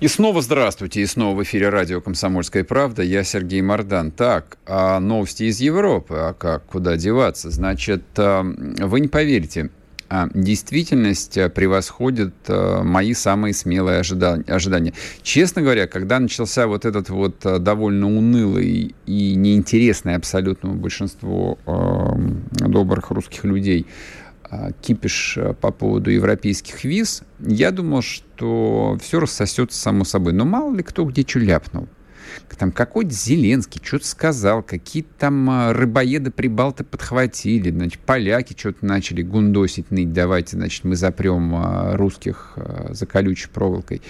И снова здравствуйте, и снова в эфире радио «Комсомольская правда». Я Сергей Мордан. Так, а новости из Европы, а как, куда деваться? Значит, а, вы не поверите, а, действительность превосходит а, мои самые смелые ожидания. Честно говоря, когда начался вот этот вот довольно унылый и неинтересный абсолютному большинству добрых русских людей кипиш э, по поводу европейских виз, я думал, что все рассосется само собой. Но мало ли кто где что ляпнул. Там какой-то Зеленский что-то сказал, какие-то там а, рыбоеды-прибалты подхватили, значит, поляки что-то начали гундосить, ныть, давайте, значит, мы запрем а, русских за колючей проволокой.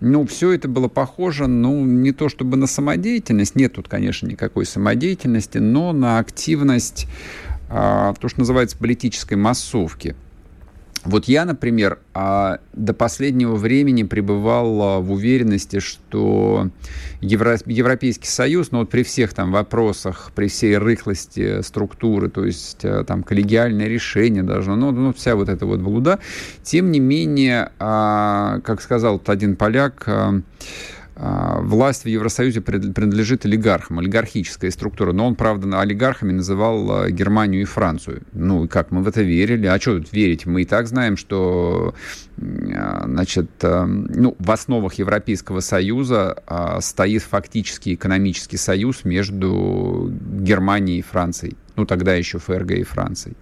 Ну, все это было похоже, ну, не то чтобы на самодеятельность, нет тут, конечно, никакой самодеятельности, но на активность а, то, что называется политической массовки. Вот я, например, а, до последнего времени пребывал а, в уверенности, что Евро, Европейский Союз, ну вот при всех там вопросах, при всей рыхлости структуры, то есть там коллегиальное решение должно, ну, ну вся вот эта вот блуда, тем не менее, как сказал один поляк, власть в Евросоюзе принадлежит олигархам, олигархическая структура. Но он, правда, олигархами называл а, Германию и Францию. Ну, как мы в это верили? А что тут верить? Мы и так знаем, что а, значит, ну, в основах Европейского Союза стоит фактически экономический союз между Германией и Францией. Ну, тогда еще ФРГ и Францией.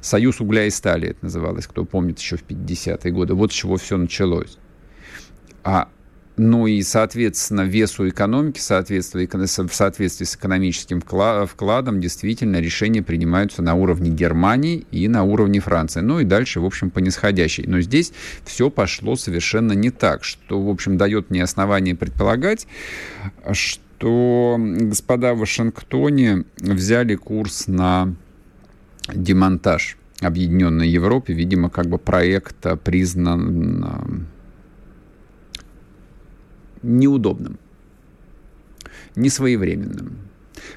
Союз угля и стали это называлось, кто помнит, еще в 50-е годы. Вот с чего все началось. А ну и, соответственно, весу экономики, в соответствии с экономическим вкладом, действительно решения принимаются на уровне Германии и на уровне Франции. Ну и дальше, в общем, по нисходящей. Но здесь все пошло совершенно не так, что, в общем, дает мне основание предполагать, что господа в Вашингтоне взяли курс на демонтаж Объединенной Европе. Видимо, как бы проект признан неудобным, несвоевременным,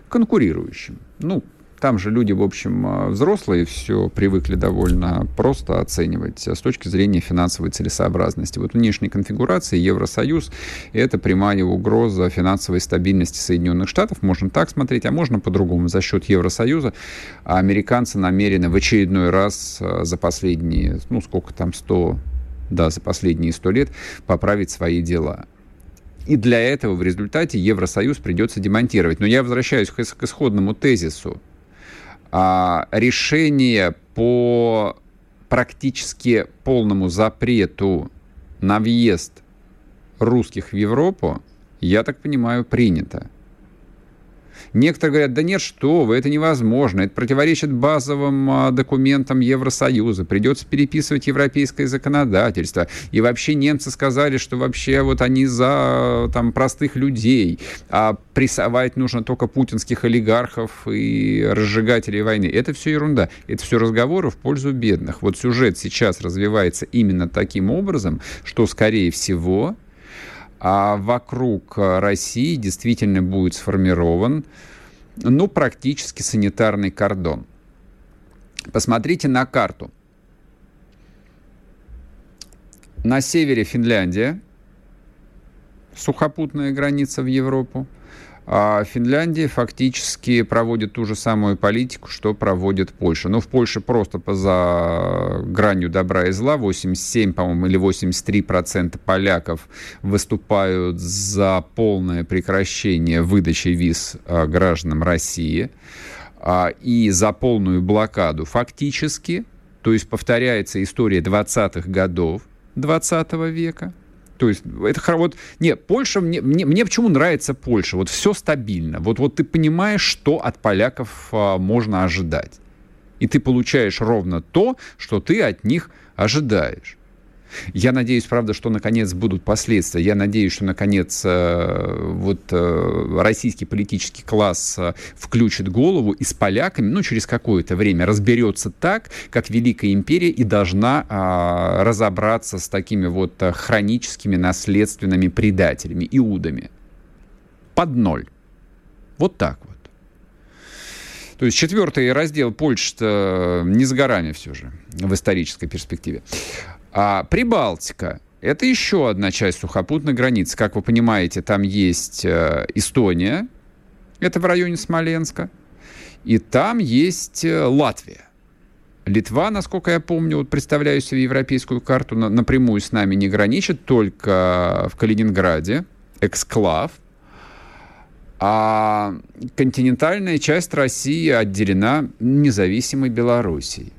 конкурирующим. Ну, там же люди, в общем, а, взрослые, все привыкли довольно просто оценивать с точки зрения финансовой целесообразности. Вот внешней конфигурации Евросоюз – это прямая угроза финансовой стабильности Соединенных Штатов. Можно так смотреть, а можно по-другому. За счет Евросоюза американцы намерены в очередной раз а, за последние, ну, сколько там, 100 да, за последние сто лет поправить свои дела. И для этого в результате Евросоюз придется демонтировать. Но я возвращаюсь к, исходному тезису. А, решение по практически полному запрету на въезд русских в Европу, я так понимаю, принято. Некоторые говорят, да нет, что вы, это невозможно, это противоречит базовым а, документам Евросоюза, придется переписывать европейское законодательство. И вообще немцы сказали, что вообще вот они за там простых людей, а прессовать нужно только путинских олигархов и разжигателей войны. Это все ерунда. Это все разговоры в пользу бедных. Вот сюжет сейчас развивается именно таким образом, что, скорее всего, а вокруг э, России действительно будет сформирован, ну, практически санитарный кордон. Посмотрите на карту. На севере Финляндия, сухопутная граница в Европу – а Финляндия фактически проводит ту же самую политику, что проводит Польша. Но в Польше просто за гранью добра и зла 87, по-моему, или 83 процента поляков выступают за полное прекращение выдачи виз а, гражданам России а, и за полную блокаду фактически. То есть повторяется история 20-х годов 20 века – то есть это вот... Не, Польша... Мне, мне, мне почему нравится Польша? Вот все стабильно. Вот, вот ты понимаешь, что от поляков а, можно ожидать. И ты получаешь ровно то, что ты от них ожидаешь. Я надеюсь, правда, что наконец будут последствия. Я надеюсь, что наконец э, вот э, российский политический класс э, включит голову и с поляками, ну, через какое-то время разберется так, как Великая империя и должна а, разобраться с такими вот хроническими наследственными предателями, иудами. Под ноль. Вот так вот. То есть четвертый раздел Польши не за горами все же в исторической перспективе. А Прибалтика – это еще одна часть сухопутной границы. Как вы понимаете, там есть э, Эстония, это в районе Смоленска, и там есть э, Латвия. Литва, насколько я помню, вот представляю себе европейскую карту, на, напрямую с нами не граничит, только в Калининграде, эксклав. А континентальная часть России отделена независимой Белоруссией.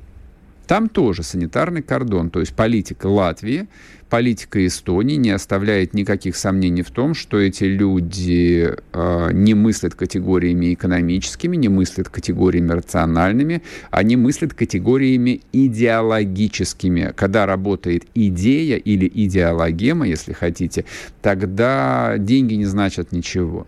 Там тоже санитарный кордон, то есть политика Латвии, политика Эстонии не оставляет никаких сомнений в том, что эти люди э, не мыслят категориями экономическими, не мыслят категориями рациональными, они мыслят категориями идеологическими. Когда работает идея или идеологема, если хотите, тогда деньги не значат ничего.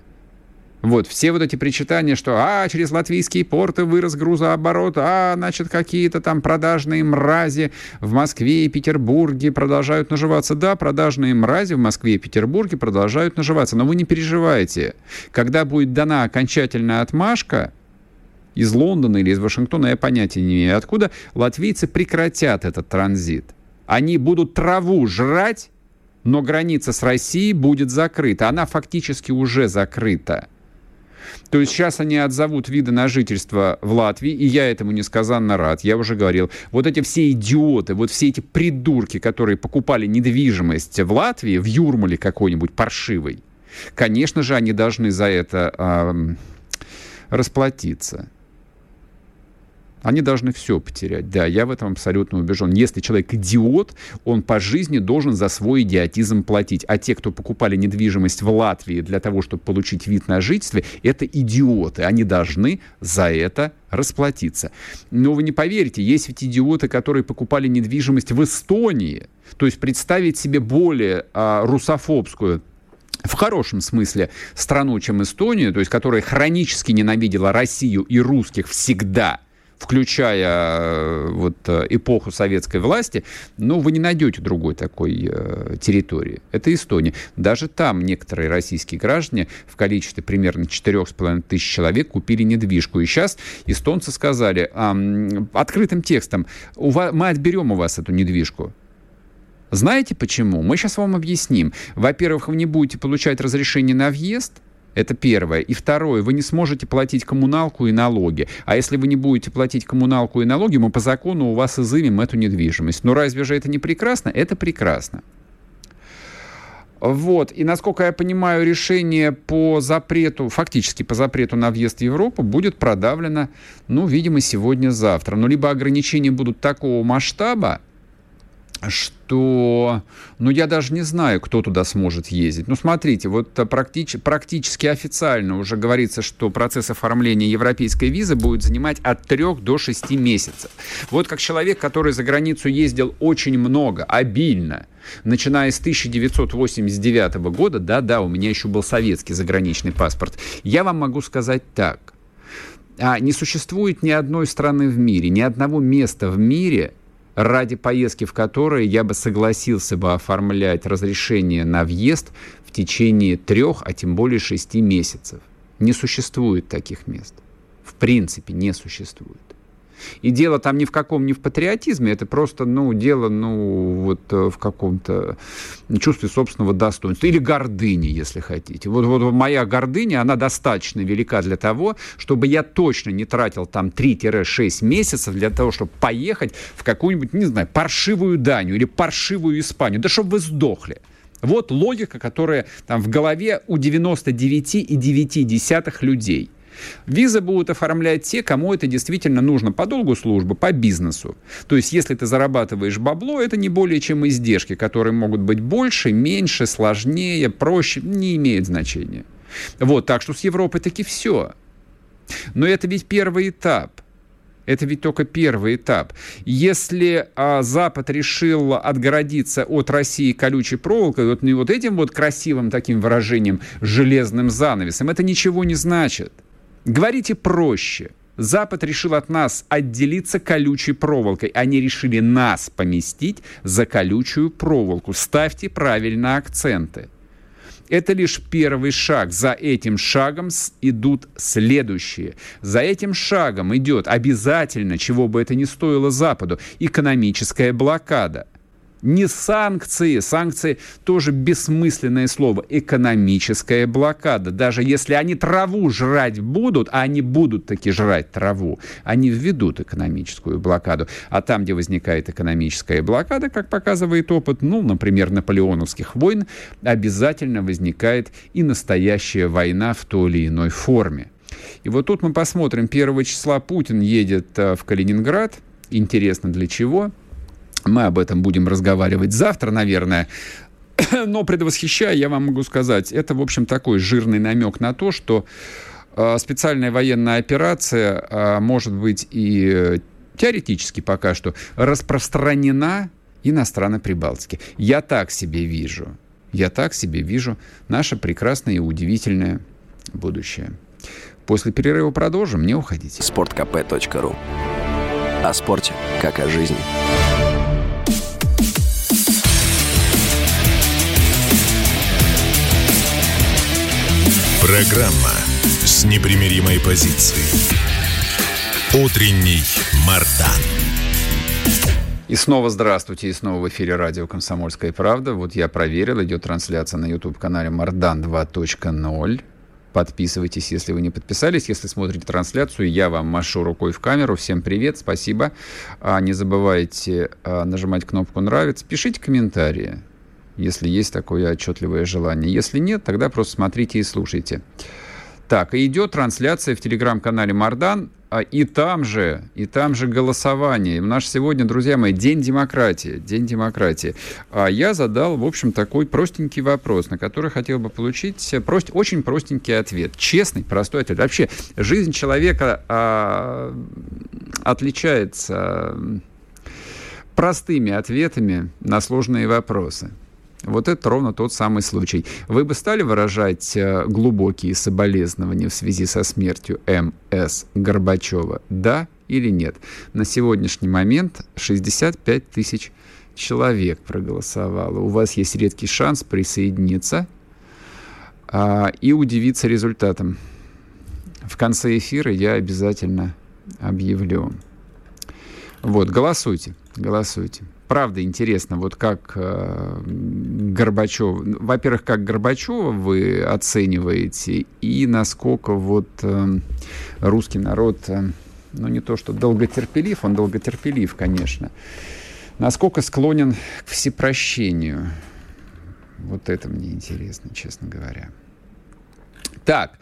Вот, все вот эти причитания, что, а, через латвийские порты вырос грузооборот, а, значит, какие-то там продажные мрази в Москве и Петербурге продолжают наживаться. Да, продажные мрази в Москве и Петербурге продолжают наживаться, но вы не переживайте. Когда будет дана окончательная отмашка, из Лондона или из Вашингтона, я понятия не имею, откуда латвийцы прекратят этот транзит. Они будут траву жрать, но граница с Россией будет закрыта. Она фактически уже закрыта. То есть сейчас они отзовут виды на жительство в Латвии, и я этому несказанно рад. Я уже говорил, вот эти все идиоты, вот все эти придурки, которые покупали недвижимость в Латвии, в Юрмале какой-нибудь паршивой, конечно же, они должны за это э, расплатиться. Они должны все потерять. Да, я в этом абсолютно убежден. Если человек идиот, он по жизни должен за свой идиотизм платить. А те, кто покупали недвижимость в Латвии для того, чтобы получить вид на жительство, это идиоты. Они должны за это расплатиться. Но вы не поверите, есть ведь идиоты, которые покупали недвижимость в Эстонии. То есть представить себе более а, русофобскую в хорошем смысле страну, чем Эстонию, то есть которая хронически ненавидела Россию и русских всегда – включая э, вот э, эпоху советской власти, ну, вы не найдете другой такой э, территории. Это Эстония. Даже там некоторые российские граждане в количестве примерно 4,5 тысяч человек купили недвижку. И сейчас эстонцы сказали э, открытым текстом, мы отберем у вас эту недвижку. Знаете почему? Мы сейчас вам объясним. Во-первых, вы не будете получать разрешение на въезд – это первое. И второе, вы не сможете платить коммуналку и налоги. А если вы не будете платить коммуналку и налоги, мы по закону у вас изымем эту недвижимость. Но разве же это не прекрасно? Это прекрасно. Вот. И, насколько я понимаю, решение по запрету, фактически по запрету на въезд в Европу будет продавлено, ну, видимо, сегодня-завтра. Но либо ограничения будут такого масштаба, что, ну, я даже не знаю, кто туда сможет ездить. Ну, смотрите, вот практич, практически официально уже говорится, что процесс оформления европейской визы будет занимать от 3 до 6 месяцев. Вот как человек, который за границу ездил очень много, обильно, начиная с 1989 года, да-да, у меня еще был советский заграничный паспорт, я вам могу сказать так. А не существует ни одной страны в мире, ни одного места в мире, ради поездки в которые я бы согласился бы оформлять разрешение на въезд в течение трех, а тем более шести месяцев. Не существует таких мест. В принципе, не существует. И дело там ни в каком, ни в патриотизме, это просто, ну, дело, ну, вот э, в каком-то чувстве собственного достоинства. Или гордыни, если хотите. Вот, вот моя гордыня, она достаточно велика для того, чтобы я точно не тратил там 3-6 месяцев для того, чтобы поехать в какую-нибудь, не знаю, паршивую Данию или паршивую Испанию. Да чтобы вы сдохли. Вот логика, которая там в голове у 99,9 людей. Визы будут оформлять те, кому это действительно нужно по долгу службы, по бизнесу. То есть, если ты зарабатываешь бабло, это не более чем издержки, которые могут быть больше, меньше, сложнее, проще, не имеет значения. Вот, так что с Европой таки все. Но это ведь первый этап. Это ведь только первый этап. Если а, Запад решил отгородиться от России колючей проволокой, вот, не вот этим вот красивым таким выражением «железным занавесом», это ничего не значит. Говорите проще. Запад решил от нас отделиться колючей проволокой. Они решили нас поместить за колючую проволоку. Ставьте правильно акценты. Это лишь первый шаг. За этим шагом идут следующие. За этим шагом идет обязательно, чего бы это ни стоило Западу, экономическая блокада – не санкции. Санкции тоже бессмысленное слово. Экономическая блокада. Даже если они траву жрать будут, а они будут таки жрать траву, они введут экономическую блокаду. А там, где возникает экономическая блокада, как показывает опыт, ну, например, наполеоновских войн, обязательно возникает и настоящая война в той или иной форме. И вот тут мы посмотрим. 1 числа Путин едет э, в Калининград. Интересно, для чего? Мы об этом будем разговаривать завтра, наверное. Но предвосхищая, я вам могу сказать, это, в общем, такой жирный намек на то, что э, специальная военная операция э, может быть и э, теоретически пока что распространена и на страны Прибалтики. Я так себе вижу. Я так себе вижу наше прекрасное и удивительное будущее. После перерыва продолжим, не уходите. Спорткп.ру О спорте, как о жизни. Программа с непримиримой позицией. Утренний Мардан. И снова здравствуйте, и снова в эфире радио «Комсомольская правда». Вот я проверил, идет трансляция на YouTube-канале «Мардан 2.0». Подписывайтесь, если вы не подписались. Если смотрите трансляцию, я вам машу рукой в камеру. Всем привет, спасибо. А не забывайте а, нажимать кнопку «Нравится». Пишите комментарии если есть такое отчетливое желание. Если нет, тогда просто смотрите и слушайте. Так, идет трансляция в телеграм-канале Мардан, а и там же, и там же голосование. Наш сегодня, друзья мои, День демократии. День демократии. А я задал, в общем, такой простенький вопрос, на который хотел бы получить прост, очень простенький ответ. Честный, простой ответ. Вообще, жизнь человека а, отличается простыми ответами на сложные вопросы. Вот это ровно тот самый случай. Вы бы стали выражать э, глубокие соболезнования в связи со смертью М.С. Горбачева? Да или нет? На сегодняшний момент 65 тысяч человек проголосовало. У вас есть редкий шанс присоединиться а, и удивиться результатом. В конце эфира я обязательно объявлю. Вот, голосуйте, голосуйте правда интересно, вот как э, Горбачев, во-первых, как Горбачева вы оцениваете, и насколько вот э, русский народ, э, ну не то что долготерпелив, он долготерпелив, конечно, насколько склонен к всепрощению. Вот это мне интересно, честно говоря. Так,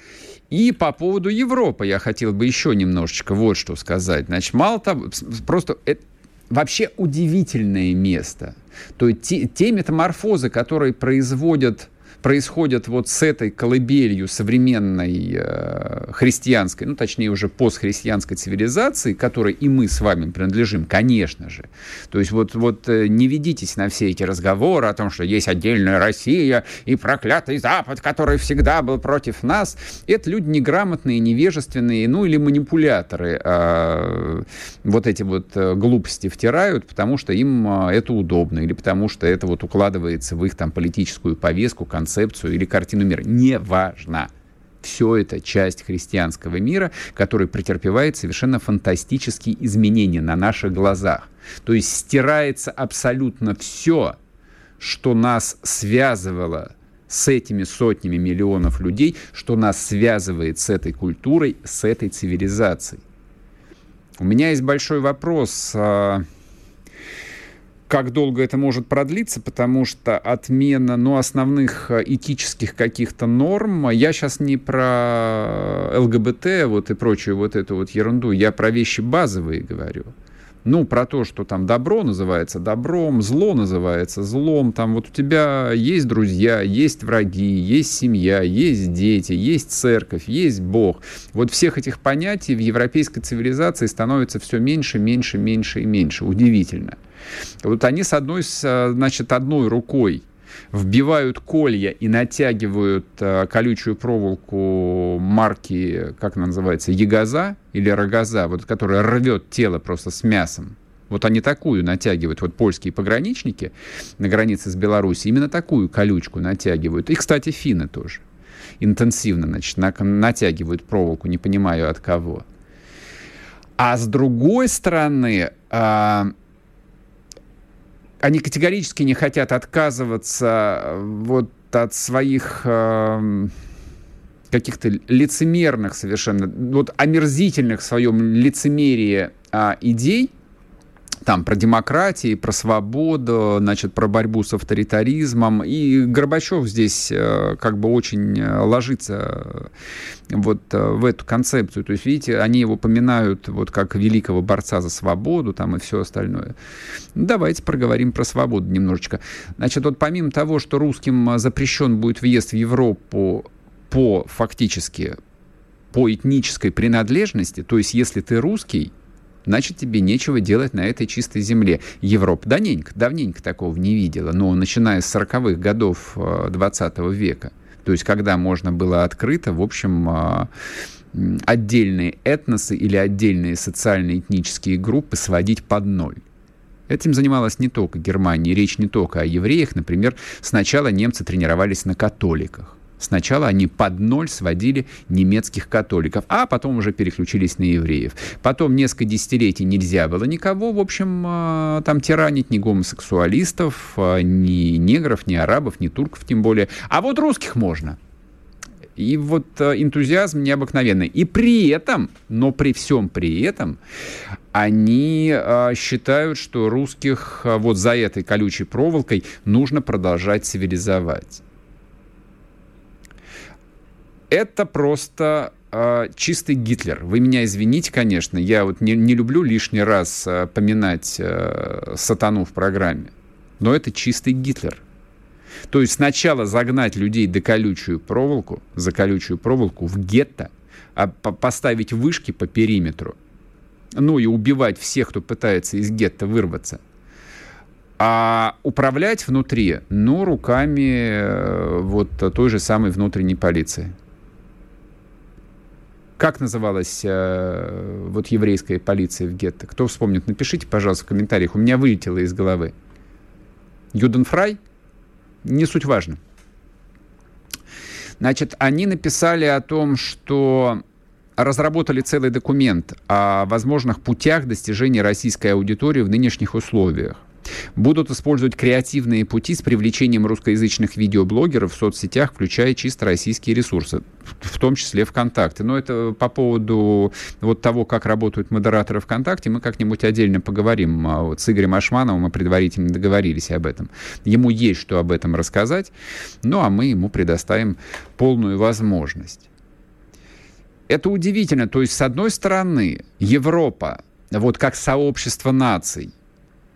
и по поводу Европы я хотел бы еще немножечко вот что сказать. Значит, мало того, просто это, вообще удивительное место. То есть те, те метаморфозы, которые производят происходят вот с этой колыбелью современной э, христианской, ну, точнее, уже постхристианской цивилизации, которой и мы с вами принадлежим, конечно же. То есть вот, вот э, не ведитесь на все эти разговоры о том, что есть отдельная Россия и проклятый Запад, который всегда был против нас. Это люди неграмотные, невежественные, ну, или манипуляторы э, вот эти вот э, глупости втирают, потому что им э, это удобно, или потому что это вот укладывается в их там политическую повестку, концепцию концепцию или картину мира. Неважно. Все это часть христианского мира, который претерпевает совершенно фантастические изменения на наших глазах. То есть стирается абсолютно все, что нас связывало с этими сотнями миллионов людей, что нас связывает с этой культурой, с этой цивилизацией. У меня есть большой вопрос а, как долго это может продлиться, потому что отмена ну, основных э, этических каких-то норм, я сейчас не про ЛГБТ вот и прочую вот эту вот ерунду, я про вещи базовые говорю. ну, про то, что там добро называется добром, зло называется злом, там вот у тебя есть друзья, есть враги, есть семья, есть дети, есть церковь, есть Бог. Вот всех этих понятий в европейской цивилизации становится все меньше, меньше, меньше и меньше. Удивительно. Вот они с одной, значит, одной рукой вбивают колья и натягивают э, колючую проволоку марки, как она называется, ягоза или рогоза, вот, которая рвет тело просто с мясом. Вот они такую натягивают, вот польские пограничники на границе с Беларусью, именно такую колючку натягивают. И, кстати, финны тоже интенсивно значит, на, натягивают проволоку, не понимаю от кого. А с другой стороны, э, они категорически не хотят отказываться э, вот от своих э, каких-то лицемерных совершенно, вот омерзительных в своем лицемерии э, идей, там про демократию, про свободу, значит, про борьбу с авторитаризмом. И Горбачев здесь э, как бы очень э, ложится э, вот в эту концепцию. То есть, видите, они его поминают вот как великого борца за свободу там и все остальное. Давайте проговорим про свободу немножечко. Значит, вот помимо того, что русским запрещен будет въезд в Европу по фактически по этнической принадлежности, то есть если ты русский, значит, тебе нечего делать на этой чистой земле. Европа давненько, давненько такого не видела, но начиная с 40-х годов 20 э, века, то есть когда можно было открыто, в общем, э, отдельные этносы или отдельные социальные этнические группы сводить под ноль. Этим занималась не только Германия, речь не только о евреях. Например, сначала немцы тренировались на католиках. Сначала они под ноль сводили немецких католиков, а потом уже переключились на евреев. Потом несколько десятилетий нельзя было никого, в общем, а, там тиранить, ни гомосексуалистов, а, ни негров, ни арабов, ни турков тем более. А вот русских можно. И вот а, энтузиазм необыкновенный. И при этом, но при всем при этом, они считают, что русских вот за этой колючей проволокой нужно продолжать цивилизовать это просто э, чистый Гитлер. Вы меня извините, конечно, я вот не, не люблю лишний раз э, поминать э, сатану в программе, но это чистый Гитлер. То есть сначала загнать людей до колючую проволоку, за колючую проволоку в гетто, а поставить вышки по периметру, ну и убивать всех, кто пытается из гетто вырваться. А управлять внутри, ну, руками э, вот той же самой внутренней полиции. Как называлась э, вот еврейская полиция в гетто? Кто вспомнит, напишите, пожалуйста, в комментариях. У меня вылетело из головы. Юденфрай? Не суть важно. Значит, они написали о том, что разработали целый документ о возможных путях достижения российской аудитории в нынешних условиях будут использовать креативные пути с привлечением русскоязычных видеоблогеров в соцсетях, включая чисто российские ресурсы, в том числе ВКонтакте. Но это по поводу вот того, как работают модераторы ВКонтакте, мы как-нибудь отдельно поговорим. А вот с Игорем Ашмановым мы предварительно договорились об этом. Ему есть что об этом рассказать, ну а мы ему предоставим полную возможность. Это удивительно. То есть, с одной стороны, Европа, вот как сообщество наций,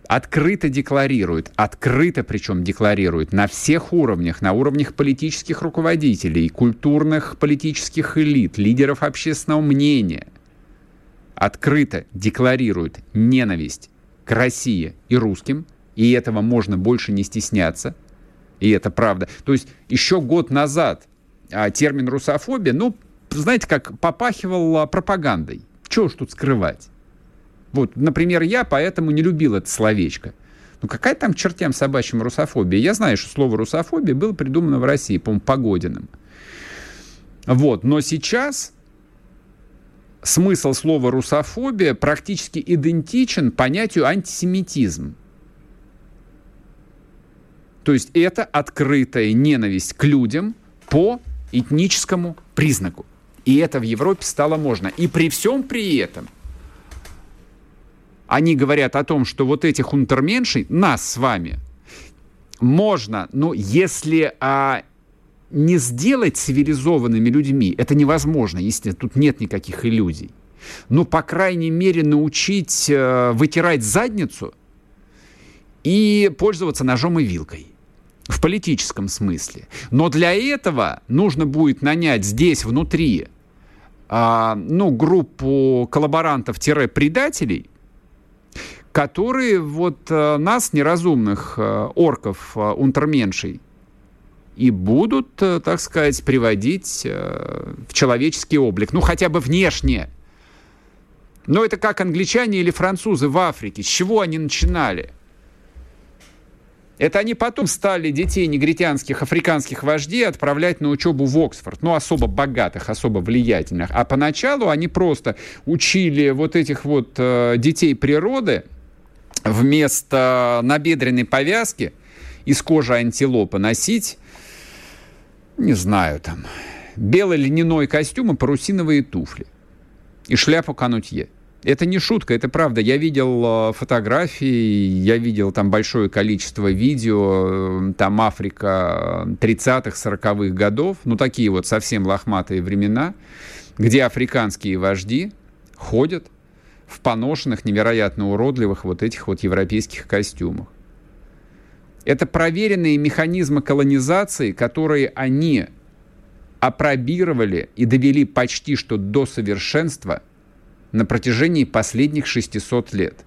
открыто декларирует, открыто причем декларирует на всех уровнях, на уровнях политических руководителей, культурных политических элит, лидеров общественного мнения, открыто декларирует ненависть к России и русским, и этого можно больше не стесняться, и это правда. То есть еще год назад а, термин русофобия, ну, знаете, как попахивал пропагандой. Чего уж тут скрывать? Вот, например, я поэтому не любил это словечко. Ну какая там чертям собачьим русофобия? Я знаю, что слово русофобия было придумано в России, по-моему, Погодиным. Вот, но сейчас смысл слова русофобия практически идентичен понятию антисемитизм. То есть это открытая ненависть к людям по этническому признаку. И это в Европе стало можно. И при всем при этом – они говорят о том, что вот этих унтерменшей, нас с вами, можно, но если а, не сделать цивилизованными людьми, это невозможно, естественно, тут нет никаких иллюзий. ну, по крайней мере, научить э, вытирать задницу и пользоваться ножом и вилкой. В политическом смысле. Но для этого нужно будет нанять здесь, внутри, э, ну, группу коллаборантов-предателей, которые вот э, нас, неразумных э, орков, э, унтерменшей, и будут, так сказать, приводить в человеческий облик. Ну, хотя бы внешне. Но это как англичане или французы в Африке. С чего они начинали? Это они потом стали детей негритянских, африканских вождей отправлять на учебу в Оксфорд. Ну, особо богатых, особо влиятельных. А поначалу они просто учили вот этих вот э, детей природы вместо набедренной повязки из кожи антилопы носить не знаю, там, белый льняной костюм и парусиновые туфли. И шляпу канутье. Это не шутка, это правда. Я видел э, фотографии, я видел там большое количество видео, э, там Африка 30-х, 40-х годов, ну такие вот совсем лохматые времена, где африканские вожди ходят в поношенных, невероятно уродливых вот этих вот европейских костюмах. Это проверенные механизмы колонизации, которые они опробировали и довели почти что до совершенства на протяжении последних 600 лет.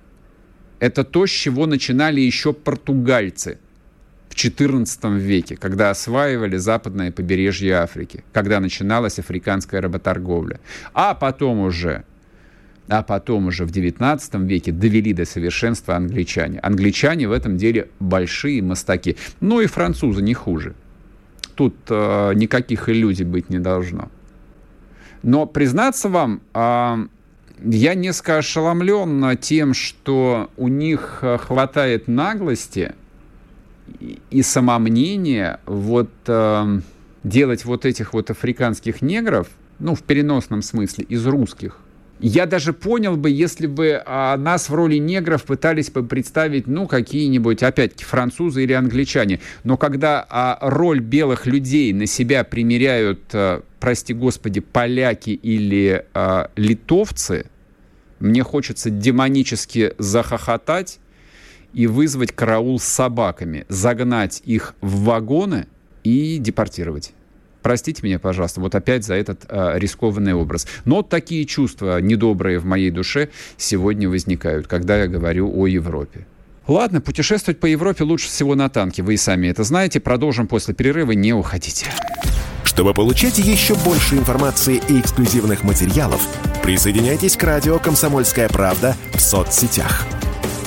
Это то, с чего начинали еще португальцы в XIV веке, когда осваивали западное побережье Африки, когда начиналась африканская работорговля. А потом уже а потом уже в XIX веке довели до совершенства англичане. Англичане в этом деле большие мастаки. Ну и французы не хуже. Тут э, никаких иллюзий быть не должно. Но признаться вам, э, я несколько ошеломлен тем, что у них э, хватает наглости и самомнения вот э, делать вот этих вот африканских негров, ну, в переносном смысле, из русских – я даже понял бы, если бы а, нас в роли негров пытались бы представить, ну, какие-нибудь, опять-таки, французы или англичане. Но когда а, роль белых людей на себя примеряют, а, прости господи, поляки или литовцы, мне хочется демонически захохотать и вызвать караул с собаками, загнать их в вагоны и депортировать. Простите меня, пожалуйста, вот опять за этот э, рискованный образ. Но такие чувства недобрые в моей душе сегодня возникают, когда я говорю о Европе. Ладно, путешествовать по Европе лучше всего на танке, вы и сами это знаете. Продолжим после перерыва, не уходите. Чтобы получать еще больше информации и эксклюзивных материалов, присоединяйтесь к радио «Комсомольская правда» в соцсетях –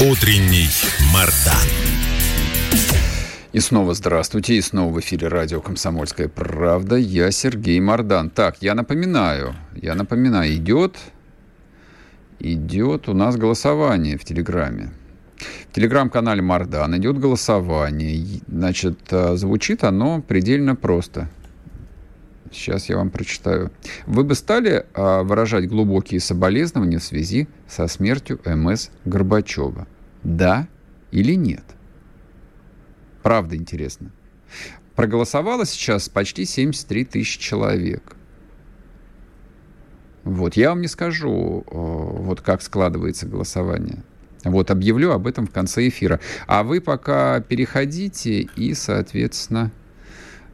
Утренний Мардан. И снова здравствуйте, и снова в эфире радио «Комсомольская правда». Я Сергей Мардан. Так, я напоминаю, я напоминаю, идет, идет у нас голосование в Телеграме. В телеграм-канале Мардан идет голосование. Значит, э, звучит оно предельно просто. Сейчас я вам прочитаю. Вы бы стали а, выражать глубокие соболезнования в связи со смертью МС Горбачева? Да или нет? Правда интересно. Проголосовало сейчас почти 73 тысячи человек. Вот, я вам не скажу, вот как складывается голосование. Вот, объявлю об этом в конце эфира. А вы пока переходите и, соответственно,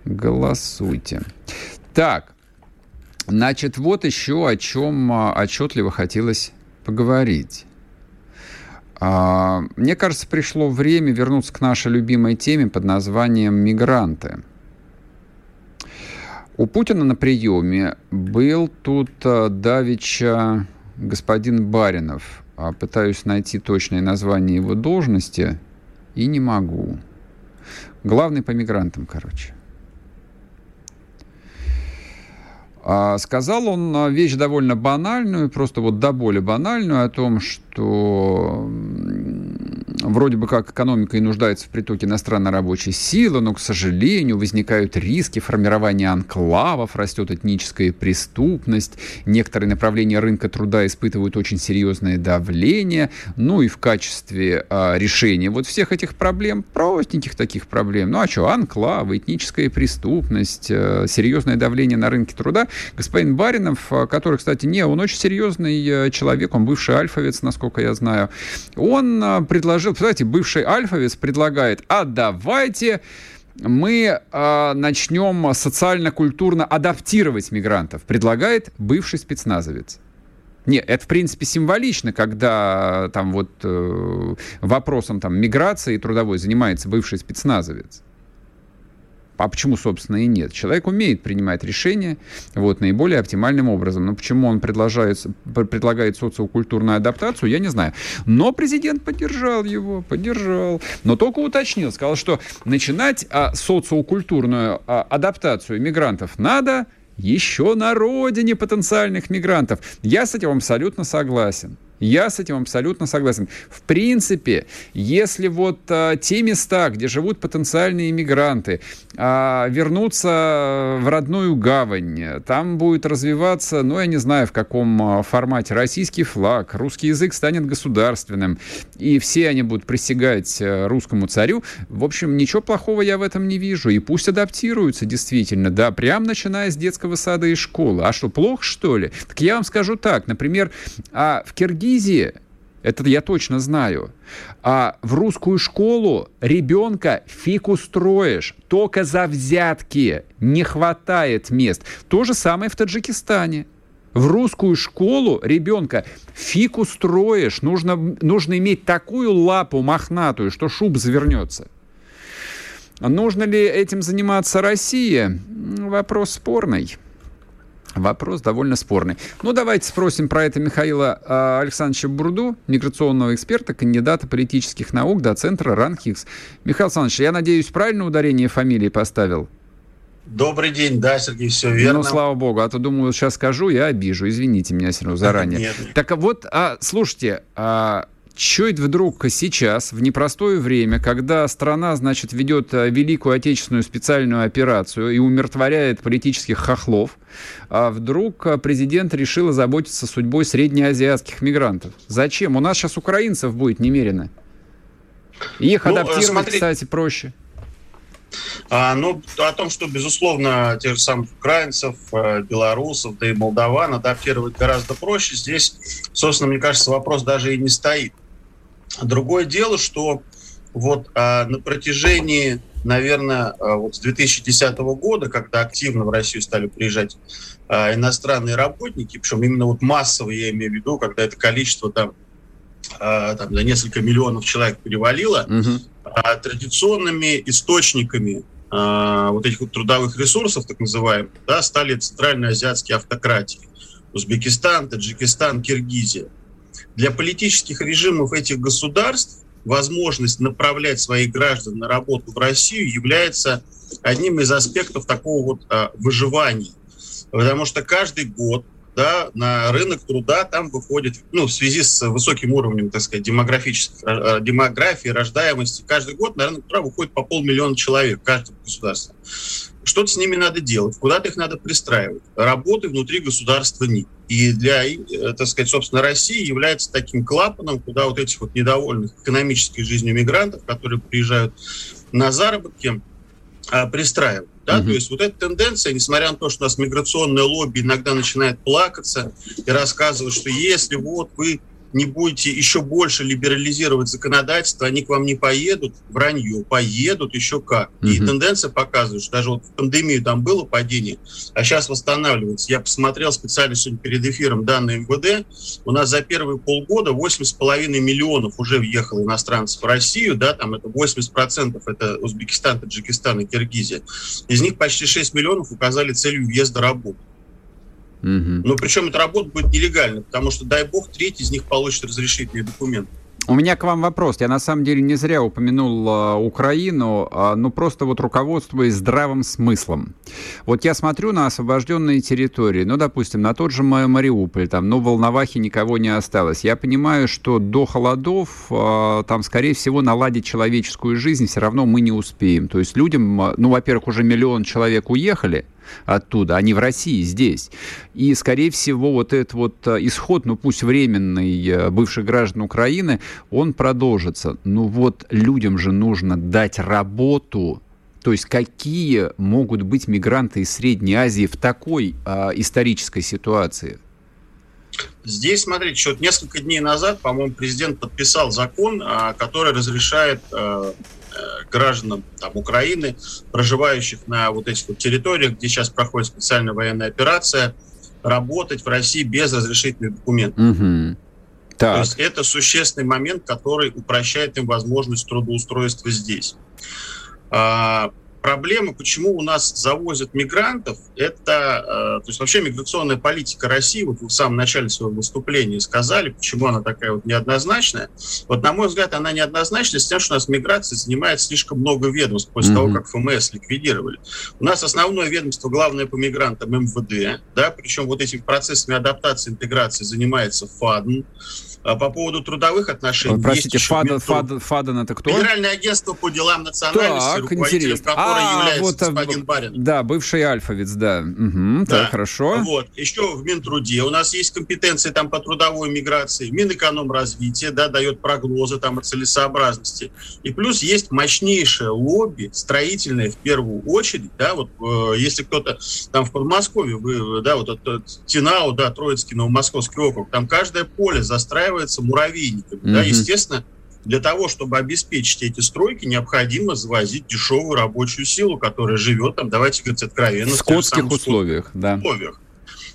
голосуйте. Так, значит, вот еще о чем а, отчетливо хотелось поговорить. А, мне кажется, пришло время вернуться к нашей любимой теме под названием «Мигранты». У Путина на приеме был тут а, давеча господин Баринов. Пытаюсь найти точное название его должности и не могу. Главный по мигрантам, короче. А сказал он вещь довольно банальную, просто вот до боли банальную, о том, что вроде бы как экономика и нуждается в притоке иностранной рабочей силы, но, к сожалению, возникают риски формирования анклавов, растет этническая преступность, некоторые направления рынка труда испытывают очень серьезное давление, ну и в качестве а, решения вот всех этих проблем, простеньких таких проблем, ну а что, анклавы, этническая преступность, а, серьезное давление на рынке труда, господин Баринов, а, который, кстати, не, он очень серьезный а, человек, он бывший альфовец, насколько я знаю, он предложил представляете, бывший альфавец предлагает, а давайте мы э, начнем социально-культурно адаптировать мигрантов, предлагает бывший спецназовец. Нет, это, в принципе, символично, когда там вот э, вопросом там, миграции трудовой занимается бывший спецназовец. А почему, собственно, и нет? Человек умеет принимать решения вот, наиболее оптимальным образом. Но почему он предлагает, предлагает социокультурную адаптацию, я не знаю. Но президент поддержал его, поддержал. Но только уточнил, сказал, что начинать а, социокультурную а, адаптацию мигрантов надо еще на родине потенциальных мигрантов. Я с этим абсолютно согласен. Я с этим абсолютно согласен. В принципе, если вот а, те места, где живут потенциальные иммигранты, а, вернутся в родную гавань, там будет развиваться, ну, я не знаю, в каком а, формате, российский флаг, русский язык станет государственным, и все они будут присягать а, русскому царю, в общем, ничего плохого я в этом не вижу. И пусть адаптируются действительно, да, прям начиная с детского сада и школы. А что, плохо, что ли? Так я вам скажу так, например, а в Киргизии Киргизии, это я точно знаю, а в русскую школу ребенка фиг устроишь, только за взятки, не хватает мест. То же самое в Таджикистане. В русскую школу ребенка фиг устроишь, нужно, нужно иметь такую лапу мохнатую, что шуб завернется. Нужно ли этим заниматься Россия? Вопрос спорный. Вопрос довольно спорный. Ну, давайте спросим про это Михаила э, Александровича Бурду, миграционного эксперта, кандидата политических наук, доцентра РАНХИКС. Михаил Александрович, я надеюсь, правильно ударение фамилии поставил? Добрый день, да, Сергей, все верно. Ну, слава богу, а то думаю, сейчас скажу, я обижу, извините меня все равно заранее. Нет. Так вот, а, слушайте, а, что это вдруг сейчас, в непростое время, когда страна, значит, ведет э, Великую Отечественную специальную операцию и умиротворяет политических хохлов, а вдруг э, президент решил озаботиться судьбой среднеазиатских мигрантов? Зачем? У нас сейчас украинцев будет немерено. Их ну, э, адаптировать, смотри... кстати, проще. А, ну, о том, что, безусловно, тех же самых украинцев, белорусов, да и молдаван адаптировать гораздо проще, здесь, собственно, мне кажется, вопрос даже и не стоит. Другое дело, что вот а, на протяжении, наверное, а, вот с 2010 года, когда активно в Россию стали приезжать а, иностранные работники, причем именно вот массово, я имею в виду, когда это количество там, а, там за несколько миллионов человек перевалило, угу. а, традиционными источниками а, вот этих вот трудовых ресурсов, так называемых, да, стали центральноазиатские автократии. Узбекистан, Таджикистан, Киргизия. Для политических режимов этих государств возможность направлять своих граждан на работу в Россию является одним из аспектов такого вот а, выживания. Потому что каждый год да, на рынок труда там выходит, ну, в связи с высоким уровнем, так сказать, демографической, а, демографии, рождаемости, каждый год на рынок труда выходит по полмиллиона человек, каждое государство. Что-то с ними надо делать, куда-то их надо пристраивать. Работы внутри государства нет. И для, э, так сказать, собственно, России является таким клапаном, куда вот этих вот недовольных экономической жизнью мигрантов, которые приезжают на заработки, а, пристраивают. Да? Угу. То есть вот эта тенденция, несмотря на то, что у нас миграционное лобби иногда начинает плакаться и рассказывать, что если вот вы не будете еще больше либерализировать законодательство, они к вам не поедут, вранье, поедут еще как. Mm-hmm. И тенденция показывает, что даже вот в пандемию там было падение, а сейчас восстанавливается. Я посмотрел специально сегодня перед эфиром данные МВД, у нас за первые полгода 8,5 миллионов уже въехало иностранцев в Россию, да, там это 80% это Узбекистан, Таджикистан и Киргизия. Из них почти 6 миллионов указали целью въезда работы. Угу. Но причем эта работа будет нелегальной, потому что, дай бог, треть из них получит разрешительные документы. У меня к вам вопрос. Я на самом деле не зря упомянул э, Украину, э, ну просто вот руководствуясь здравым смыслом. Вот я смотрю на освобожденные территории, ну, допустим, на тот же Мариуполь, там, ну, в Волновахе никого не осталось. Я понимаю, что до холодов э, там, скорее всего, наладить человеческую жизнь все равно мы не успеем. То есть людям, ну, во-первых, уже миллион человек уехали, оттуда, они в России, здесь. И, скорее всего, вот этот вот э, исход, ну пусть временный, э, бывших граждан Украины, он продолжится. Ну вот людям же нужно дать работу, то есть какие могут быть мигранты из Средней Азии в такой а, исторической ситуации? Здесь, смотрите, вот несколько дней назад, по-моему, президент подписал закон, а, который разрешает а, Э, гражданам там, Украины, проживающих на вот этих вот территориях, где сейчас проходит специальная военная операция, работать в России без разрешительных документов. Угу. Так. То есть это существенный момент, который упрощает им возможность трудоустройства здесь. Проблема, почему у нас завозят мигрантов, это, э, то есть вообще миграционная политика России, вот вы в самом начале своего выступления сказали, почему она такая вот неоднозначная. Вот, на мой взгляд, она неоднозначная с тем, что у нас миграция занимает слишком много ведомств после mm-hmm. того, как ФМС ликвидировали. У нас основное ведомство, главное по мигрантам, МВД, да, причем вот этими процессами адаптации, интеграции занимается ФАДН. А по поводу трудовых отношений... Простите, Фаден, Фаден, Фаден это кто? Федеральное агентство по делам национальности, так, руководителем интересно. а, является вот, э, господин Барин. Да, бывший альфовец, да. Угу, да. Так, хорошо. Вот. Еще в Минтруде у нас есть компетенции там по трудовой миграции. Минэкономразвитие, да, дает прогнозы там о целесообразности. И плюс есть мощнейшее лобби, строительное в первую очередь, да, вот э, если кто-то там в Подмосковье, вы, да, вот этот Тинау, да, Троицкий, Новомосковский округ, там каждое поле застраивается застраивается муравейниками. Mm-hmm. Да, естественно, для того, чтобы обеспечить эти стройки, необходимо завозить дешевую рабочую силу, которая живет там, давайте говорить откровенно, в скотских условиях, да. условиях.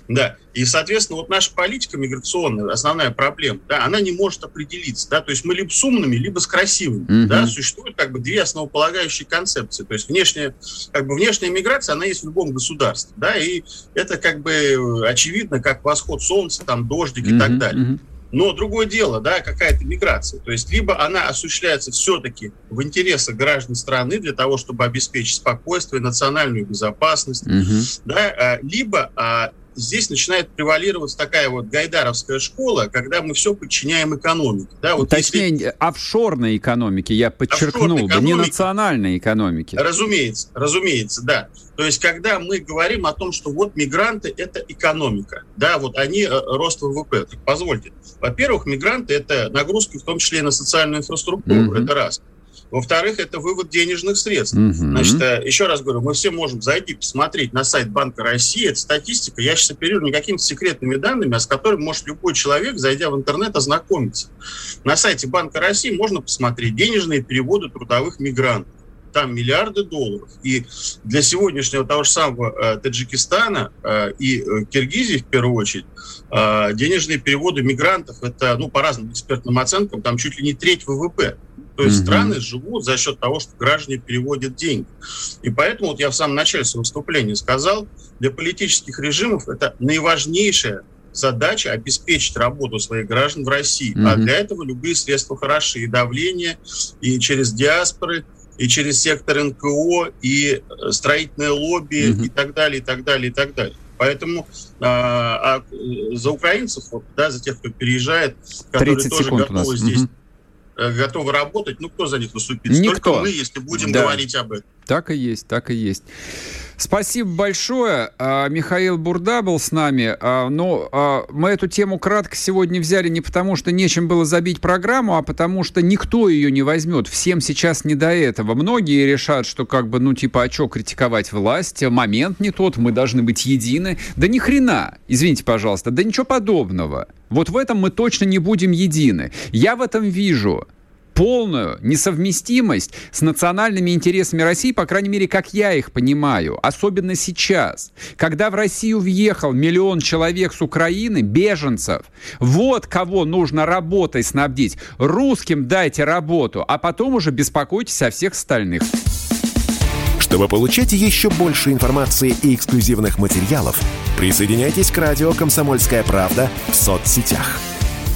Да. И, соответственно, вот наша политика миграционная, основная проблема, да, она не может определиться. Да? То есть мы либо с умными, либо с красивыми. Mm-hmm. Да? Существуют как бы две основополагающие концепции. То есть внешняя, как бы внешняя миграция, она есть в любом государстве. Да? И это как бы очевидно, как восход солнца, там, дождик mm-hmm. и так далее. Mm-hmm. Но другое дело, да, какая-то миграция. То есть либо она осуществляется все-таки в интересах граждан страны для того, чтобы обеспечить спокойствие, национальную безопасность, угу. да, а, либо а, здесь начинает превалировать такая вот гайдаровская школа, когда мы все подчиняем экономике. Да, вот Точнее, если... офшорной экономике, я подчеркнул бы, не национальной экономике. Разумеется, разумеется, да. То есть, когда мы говорим о том, что вот мигранты – это экономика, да, вот они э, рост ВВП. Так позвольте. Во-первых, мигранты – это нагрузки, в том числе и на социальную инфраструктуру, mm-hmm. это раз. Во-вторых, это вывод денежных средств. Угу. Значит, э, еще раз говорю, мы все можем зайти, посмотреть на сайт Банка России. Это статистика. Я сейчас оперирую не какими-то секретными данными, а с которыми может любой человек, зайдя в интернет, ознакомиться. На сайте Банка России можно посмотреть денежные переводы трудовых мигрантов там миллиарды долларов. И для сегодняшнего того же самого э, Таджикистана э, и э, Киргизии, в первую очередь, э, денежные переводы мигрантов, это, ну, по разным экспертным оценкам, там чуть ли не треть ВВП. То есть mm-hmm. страны живут за счет того, что граждане переводят деньги. И поэтому вот я в самом начале своего выступления сказал, для политических режимов это наиважнейшая задача обеспечить работу своих граждан в России. Mm-hmm. А для этого любые средства хороши. И давление, и через диаспоры, и через сектор НКО, и э, строительное лобби, mm-hmm. и так далее, и так далее, и так далее. Поэтому а, а за украинцев, вот, да, за тех, кто переезжает, которые тоже готовы здесь mm-hmm Э, готовы работать, ну кто за них выступит? Никто. Только мы, если будем да. говорить об этом. Так и есть, так и есть. Спасибо большое. А, Михаил Бурда был с нами. А, но а, мы эту тему кратко сегодня взяли не потому, что нечем было забить программу, а потому что никто ее не возьмет. Всем сейчас не до этого. Многие решат, что как бы, ну типа, а что критиковать власть? Момент не тот, мы должны быть едины. Да ни хрена, извините, пожалуйста, да ничего подобного. Вот в этом мы точно не будем едины. Я в этом вижу полную несовместимость с национальными интересами России, по крайней мере, как я их понимаю, особенно сейчас, когда в Россию въехал миллион человек с Украины, беженцев, вот кого нужно работой снабдить. Русским дайте работу, а потом уже беспокойтесь о всех остальных. Чтобы получать еще больше информации и эксклюзивных материалов, присоединяйтесь к радио «Комсомольская правда» в соцсетях –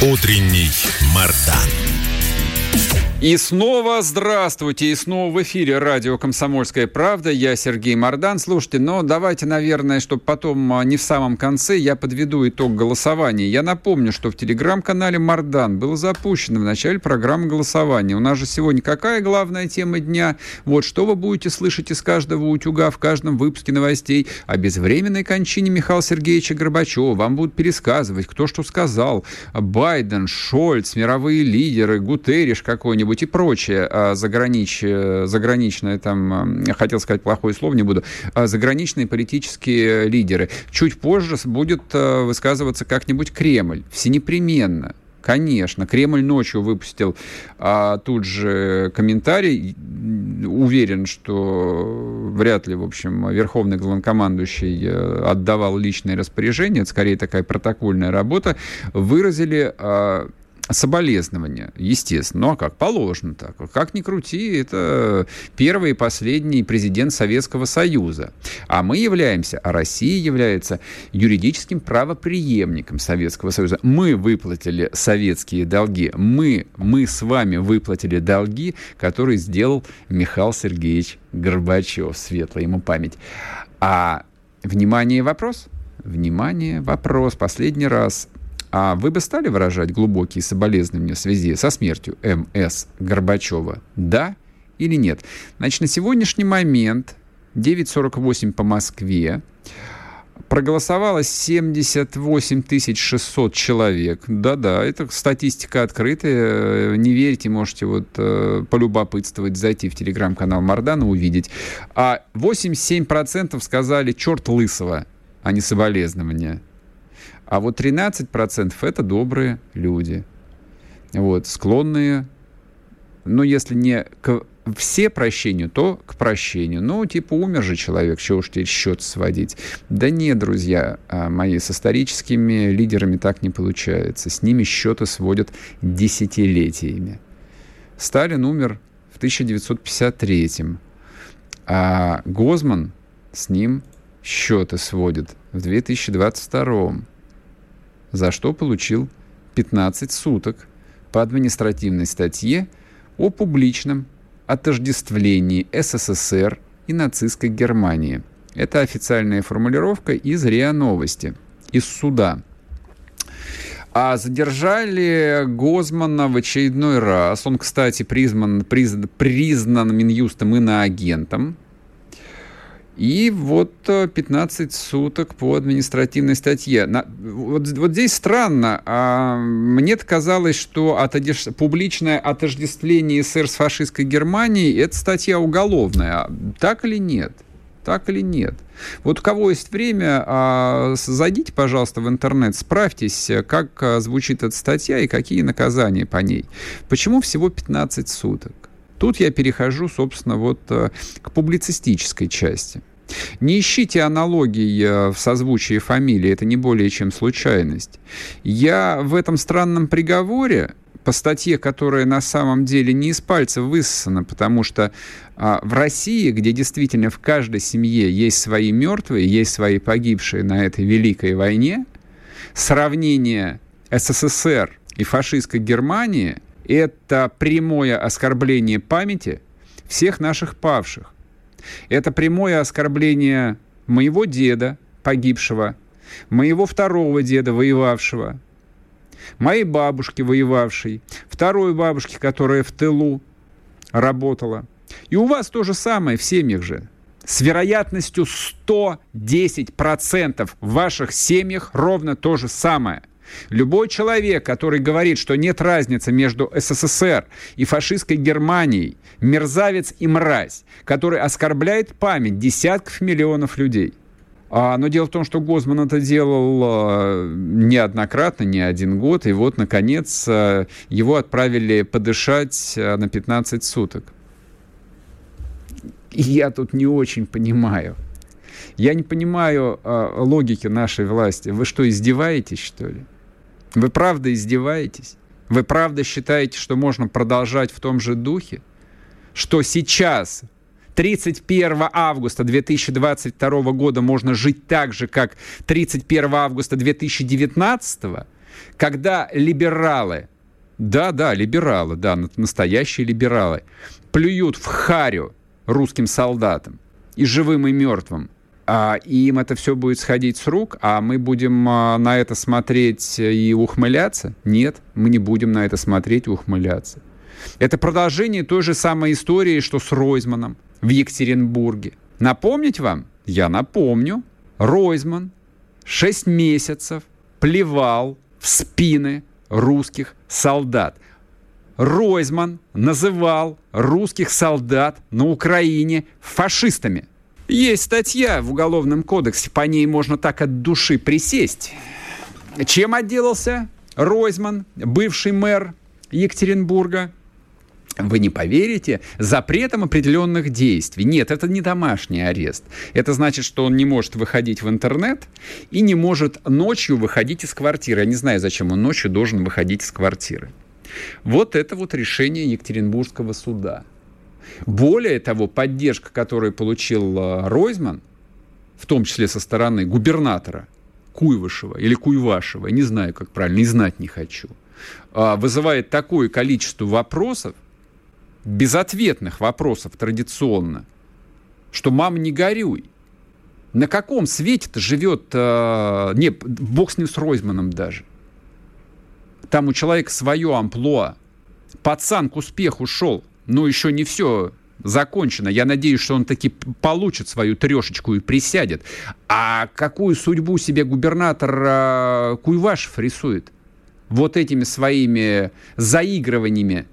Утренний Мардан. И снова здравствуйте, и снова в эфире радио «Комсомольская правда». Я Сергей Мордан. Слушайте, но давайте, наверное, чтобы потом а, не в самом конце, я подведу итог голосования. Я напомню, что в телеграм-канале Мордан было запущено в начале программы голосования. У нас же сегодня какая главная тема дня? Вот что вы будете слышать из каждого утюга в каждом выпуске новостей о безвременной кончине Михаила Сергеевича Горбачева. Вам будут пересказывать, кто что сказал. Байден, Шольц, мировые лидеры, Гутерриш какой-нибудь что-нибудь и прочее а загранич, заграничное, там, хотел сказать плохое слово, не буду, а заграничные политические лидеры. Чуть позже будет а, высказываться как-нибудь Кремль, всенепременно. Конечно, Кремль ночью выпустил а, тут же комментарий. Уверен, что вряд ли, в общем, верховный главнокомандующий э, отдавал личные распоряжения, это скорее такая протокольная работа, выразили а, соболезнования, естественно. Ну а как? Положено так. Как ни крути, это первый и последний президент Советского Союза. А мы являемся, а Россия является юридическим правоприемником Советского Союза. Мы выплатили советские долги. Мы, мы с вами выплатили долги, которые сделал Михаил Сергеевич Горбачев. Светлая ему память. А, внимание, вопрос? Внимание, вопрос. Последний раз а вы бы стали выражать глубокие соболезнования в связи со смертью М.С. Горбачева? Да или нет? Значит, на сегодняшний момент 9.48 по Москве проголосовало 78 600 человек. Да-да, это статистика открытая. Не верите, можете вот э, полюбопытствовать, зайти в телеграм-канал Мардана, увидеть. А 87% сказали «черт лысого», а не соболезнования. А вот 13% это добрые люди, вот, склонные, ну, если не к все прощению, то к прощению. Ну, типа, умер же человек, чего уж теперь счет сводить. Да нет, друзья а, мои, с историческими лидерами так не получается. С ними счеты сводят десятилетиями. Сталин умер в 1953 а Гозман с ним счеты сводит в 2022 за что получил 15 суток по административной статье о публичном отождествлении СССР и нацистской Германии. Это официальная формулировка из РИА Новости, из суда. А задержали Гозмана в очередной раз. Он, кстати, признан, признан, признан Минюстом иноагентом. И вот 15 э, суток по административной статье. На, вот, вот здесь странно. А мне казалось, что отодеш... публичное отождествление СССР с фашистской Германией – это статья уголовная. Так или нет? Так или нет? Вот у кого есть время, а, зайдите, пожалуйста, в интернет, справьтесь, как а, звучит эта статья и какие наказания по ней. Почему всего 15 суток? Тут я перехожу, собственно, вот э, к публицистической части. Не ищите аналогий э, в созвучии фамилии, это не более чем случайность. Я в этом странном приговоре по статье, которая на самом деле не из пальца высосана, потому что а, в России, где действительно в каждой семье есть свои мертвые, есть свои погибшие на этой великой войне, сравнение СССР и фашистской Германии – это прямое оскорбление памяти всех наших павших. Это прямое оскорбление моего деда, погибшего, моего второго деда, воевавшего, моей бабушки, воевавшей, второй бабушки, которая в тылу работала. И у вас то же самое в семьях же. С вероятностью 110% в ваших семьях ровно то же самое. Любой человек, который говорит, что нет разницы между СССР и фашистской Германией, мерзавец и мразь, который оскорбляет память десятков миллионов людей. А, но дело в том, что Гозман это делал а, неоднократно, не один год, и вот, наконец, а, его отправили подышать на 15 суток. И я тут не очень понимаю. Я не понимаю логики нашей власти. Вы что, издеваетесь, что ли? Вы правда издеваетесь? Вы правда считаете, что можно продолжать в том же духе? Что сейчас 31 августа 2022 года можно жить так же, как 31 августа 2019, когда либералы, да-да, либералы, да, настоящие либералы, плюют в харю русским солдатам, и живым, и мертвым, им это все будет сходить с рук, а мы будем а, на это смотреть и ухмыляться? Нет, мы не будем на это смотреть и ухмыляться. Это продолжение той же самой истории, что с Ройзманом в Екатеринбурге. Напомнить вам? Я напомню. Ройзман 6 месяцев плевал в спины русских солдат. Ройзман называл русских солдат на Украине фашистами. Есть статья в Уголовном кодексе, по ней можно так от души присесть. Чем отделался Ройзман, бывший мэр Екатеринбурга? вы не поверите, запретом определенных действий. Нет, это не домашний арест. Это значит, что он не может выходить в интернет и не может ночью выходить из квартиры. Я не знаю, зачем он ночью должен выходить из квартиры. Вот это вот решение Екатеринбургского суда. Более того, поддержка, которую получил э, Ройзман, в том числе со стороны губернатора Куйвышева или Куйвашева, не знаю, как правильно, и знать не хочу, а, вызывает такое количество вопросов, безответных вопросов традиционно, что «мама, не горюй». На каком свете-то живет... Э, не, бог с ним с Ройзманом даже. Там у человека свое амплуа. Пацан к успеху шел, но еще не все закончено. Я надеюсь, что он таки получит свою трешечку и присядет. А какую судьбу себе губернатор э, Куйвашев рисует? Вот этими своими заигрываниями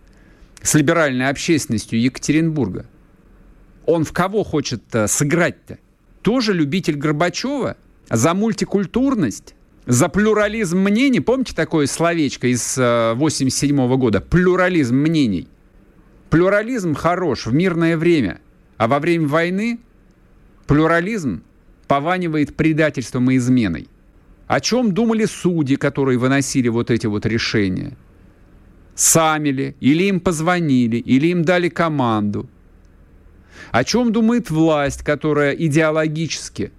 с либеральной общественностью Екатеринбурга. Он в кого хочет э, сыграть-то? Тоже любитель Горбачева? За мультикультурность? За плюрализм мнений? Помните такое словечко из 87 э, года? Плюрализм мнений. Плюрализм хорош в мирное время, а во время войны плюрализм пованивает предательством и изменой. О чем думали судьи, которые выносили вот эти вот решения? Сами ли, или им позвонили, или им дали команду. О чем думает власть, которая идеологически,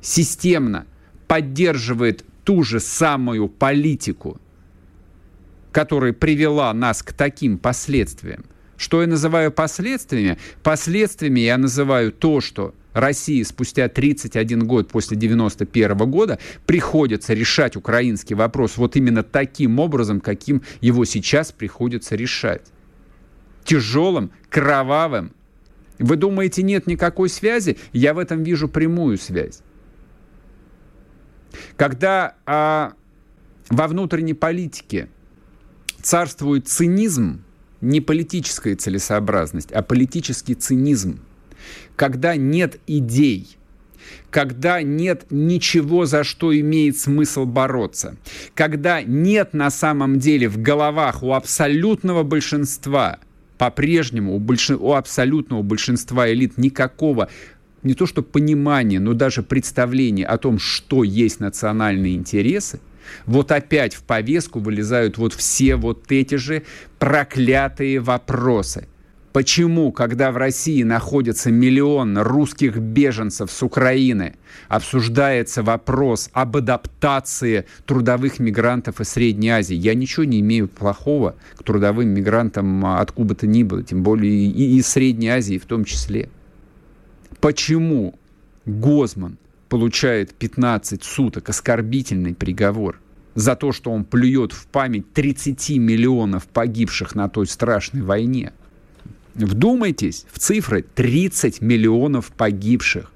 системно поддерживает ту же самую политику, которая привела нас к таким последствиям? Что я называю последствиями? Последствиями я называю то, что России спустя 31 год после 91 года приходится решать украинский вопрос вот именно таким образом, каким его сейчас приходится решать. Тяжелым, кровавым. Вы думаете, нет никакой связи? Я в этом вижу прямую связь. Когда а, во внутренней политике царствует цинизм, не политическая целесообразность, а политический цинизм – когда нет идей, когда нет ничего, за что имеет смысл бороться, когда нет на самом деле в головах у абсолютного большинства, по-прежнему у, большин... у абсолютного большинства элит никакого не то что понимания, но даже представления о том, что есть национальные интересы, вот опять в повестку вылезают вот все вот эти же проклятые вопросы – Почему, когда в России находится миллион русских беженцев с Украины, обсуждается вопрос об адаптации трудовых мигрантов из Средней Азии? Я ничего не имею плохого к трудовым мигрантам откуда бы то ни было, тем более и из Средней Азии в том числе. Почему Гозман получает 15 суток оскорбительный приговор за то, что он плюет в память 30 миллионов погибших на той страшной войне? Вдумайтесь в цифры 30 миллионов погибших.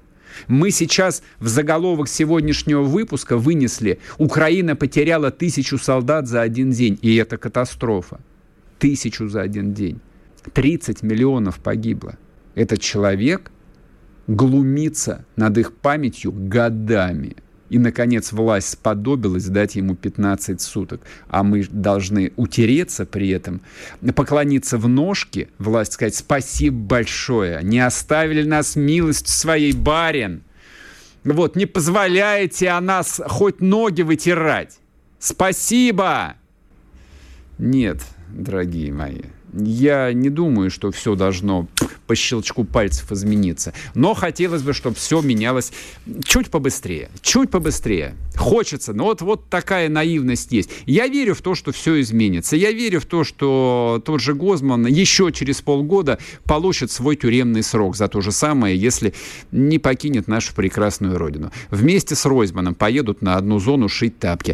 Мы сейчас в заголовок сегодняшнего выпуска вынесли «Украина потеряла тысячу солдат за один день». И это катастрофа. Тысячу за один день. 30 миллионов погибло. Этот человек глумиться над их памятью годами. И, наконец, власть сподобилась дать ему 15 суток. А мы должны утереться при этом, поклониться в ножки, власть сказать спасибо большое, не оставили нас милость своей барин. Вот, не позволяете о нас хоть ноги вытирать. Спасибо! Нет, дорогие мои, я не думаю, что все должно по щелчку пальцев измениться. Но хотелось бы, чтобы все менялось чуть побыстрее. Чуть побыстрее. Хочется. Но вот, вот такая наивность есть. Я верю в то, что все изменится. Я верю в то, что тот же Гозман еще через полгода получит свой тюремный срок за то же самое, если не покинет нашу прекрасную родину. Вместе с Ройзманом поедут на одну зону шить тапки.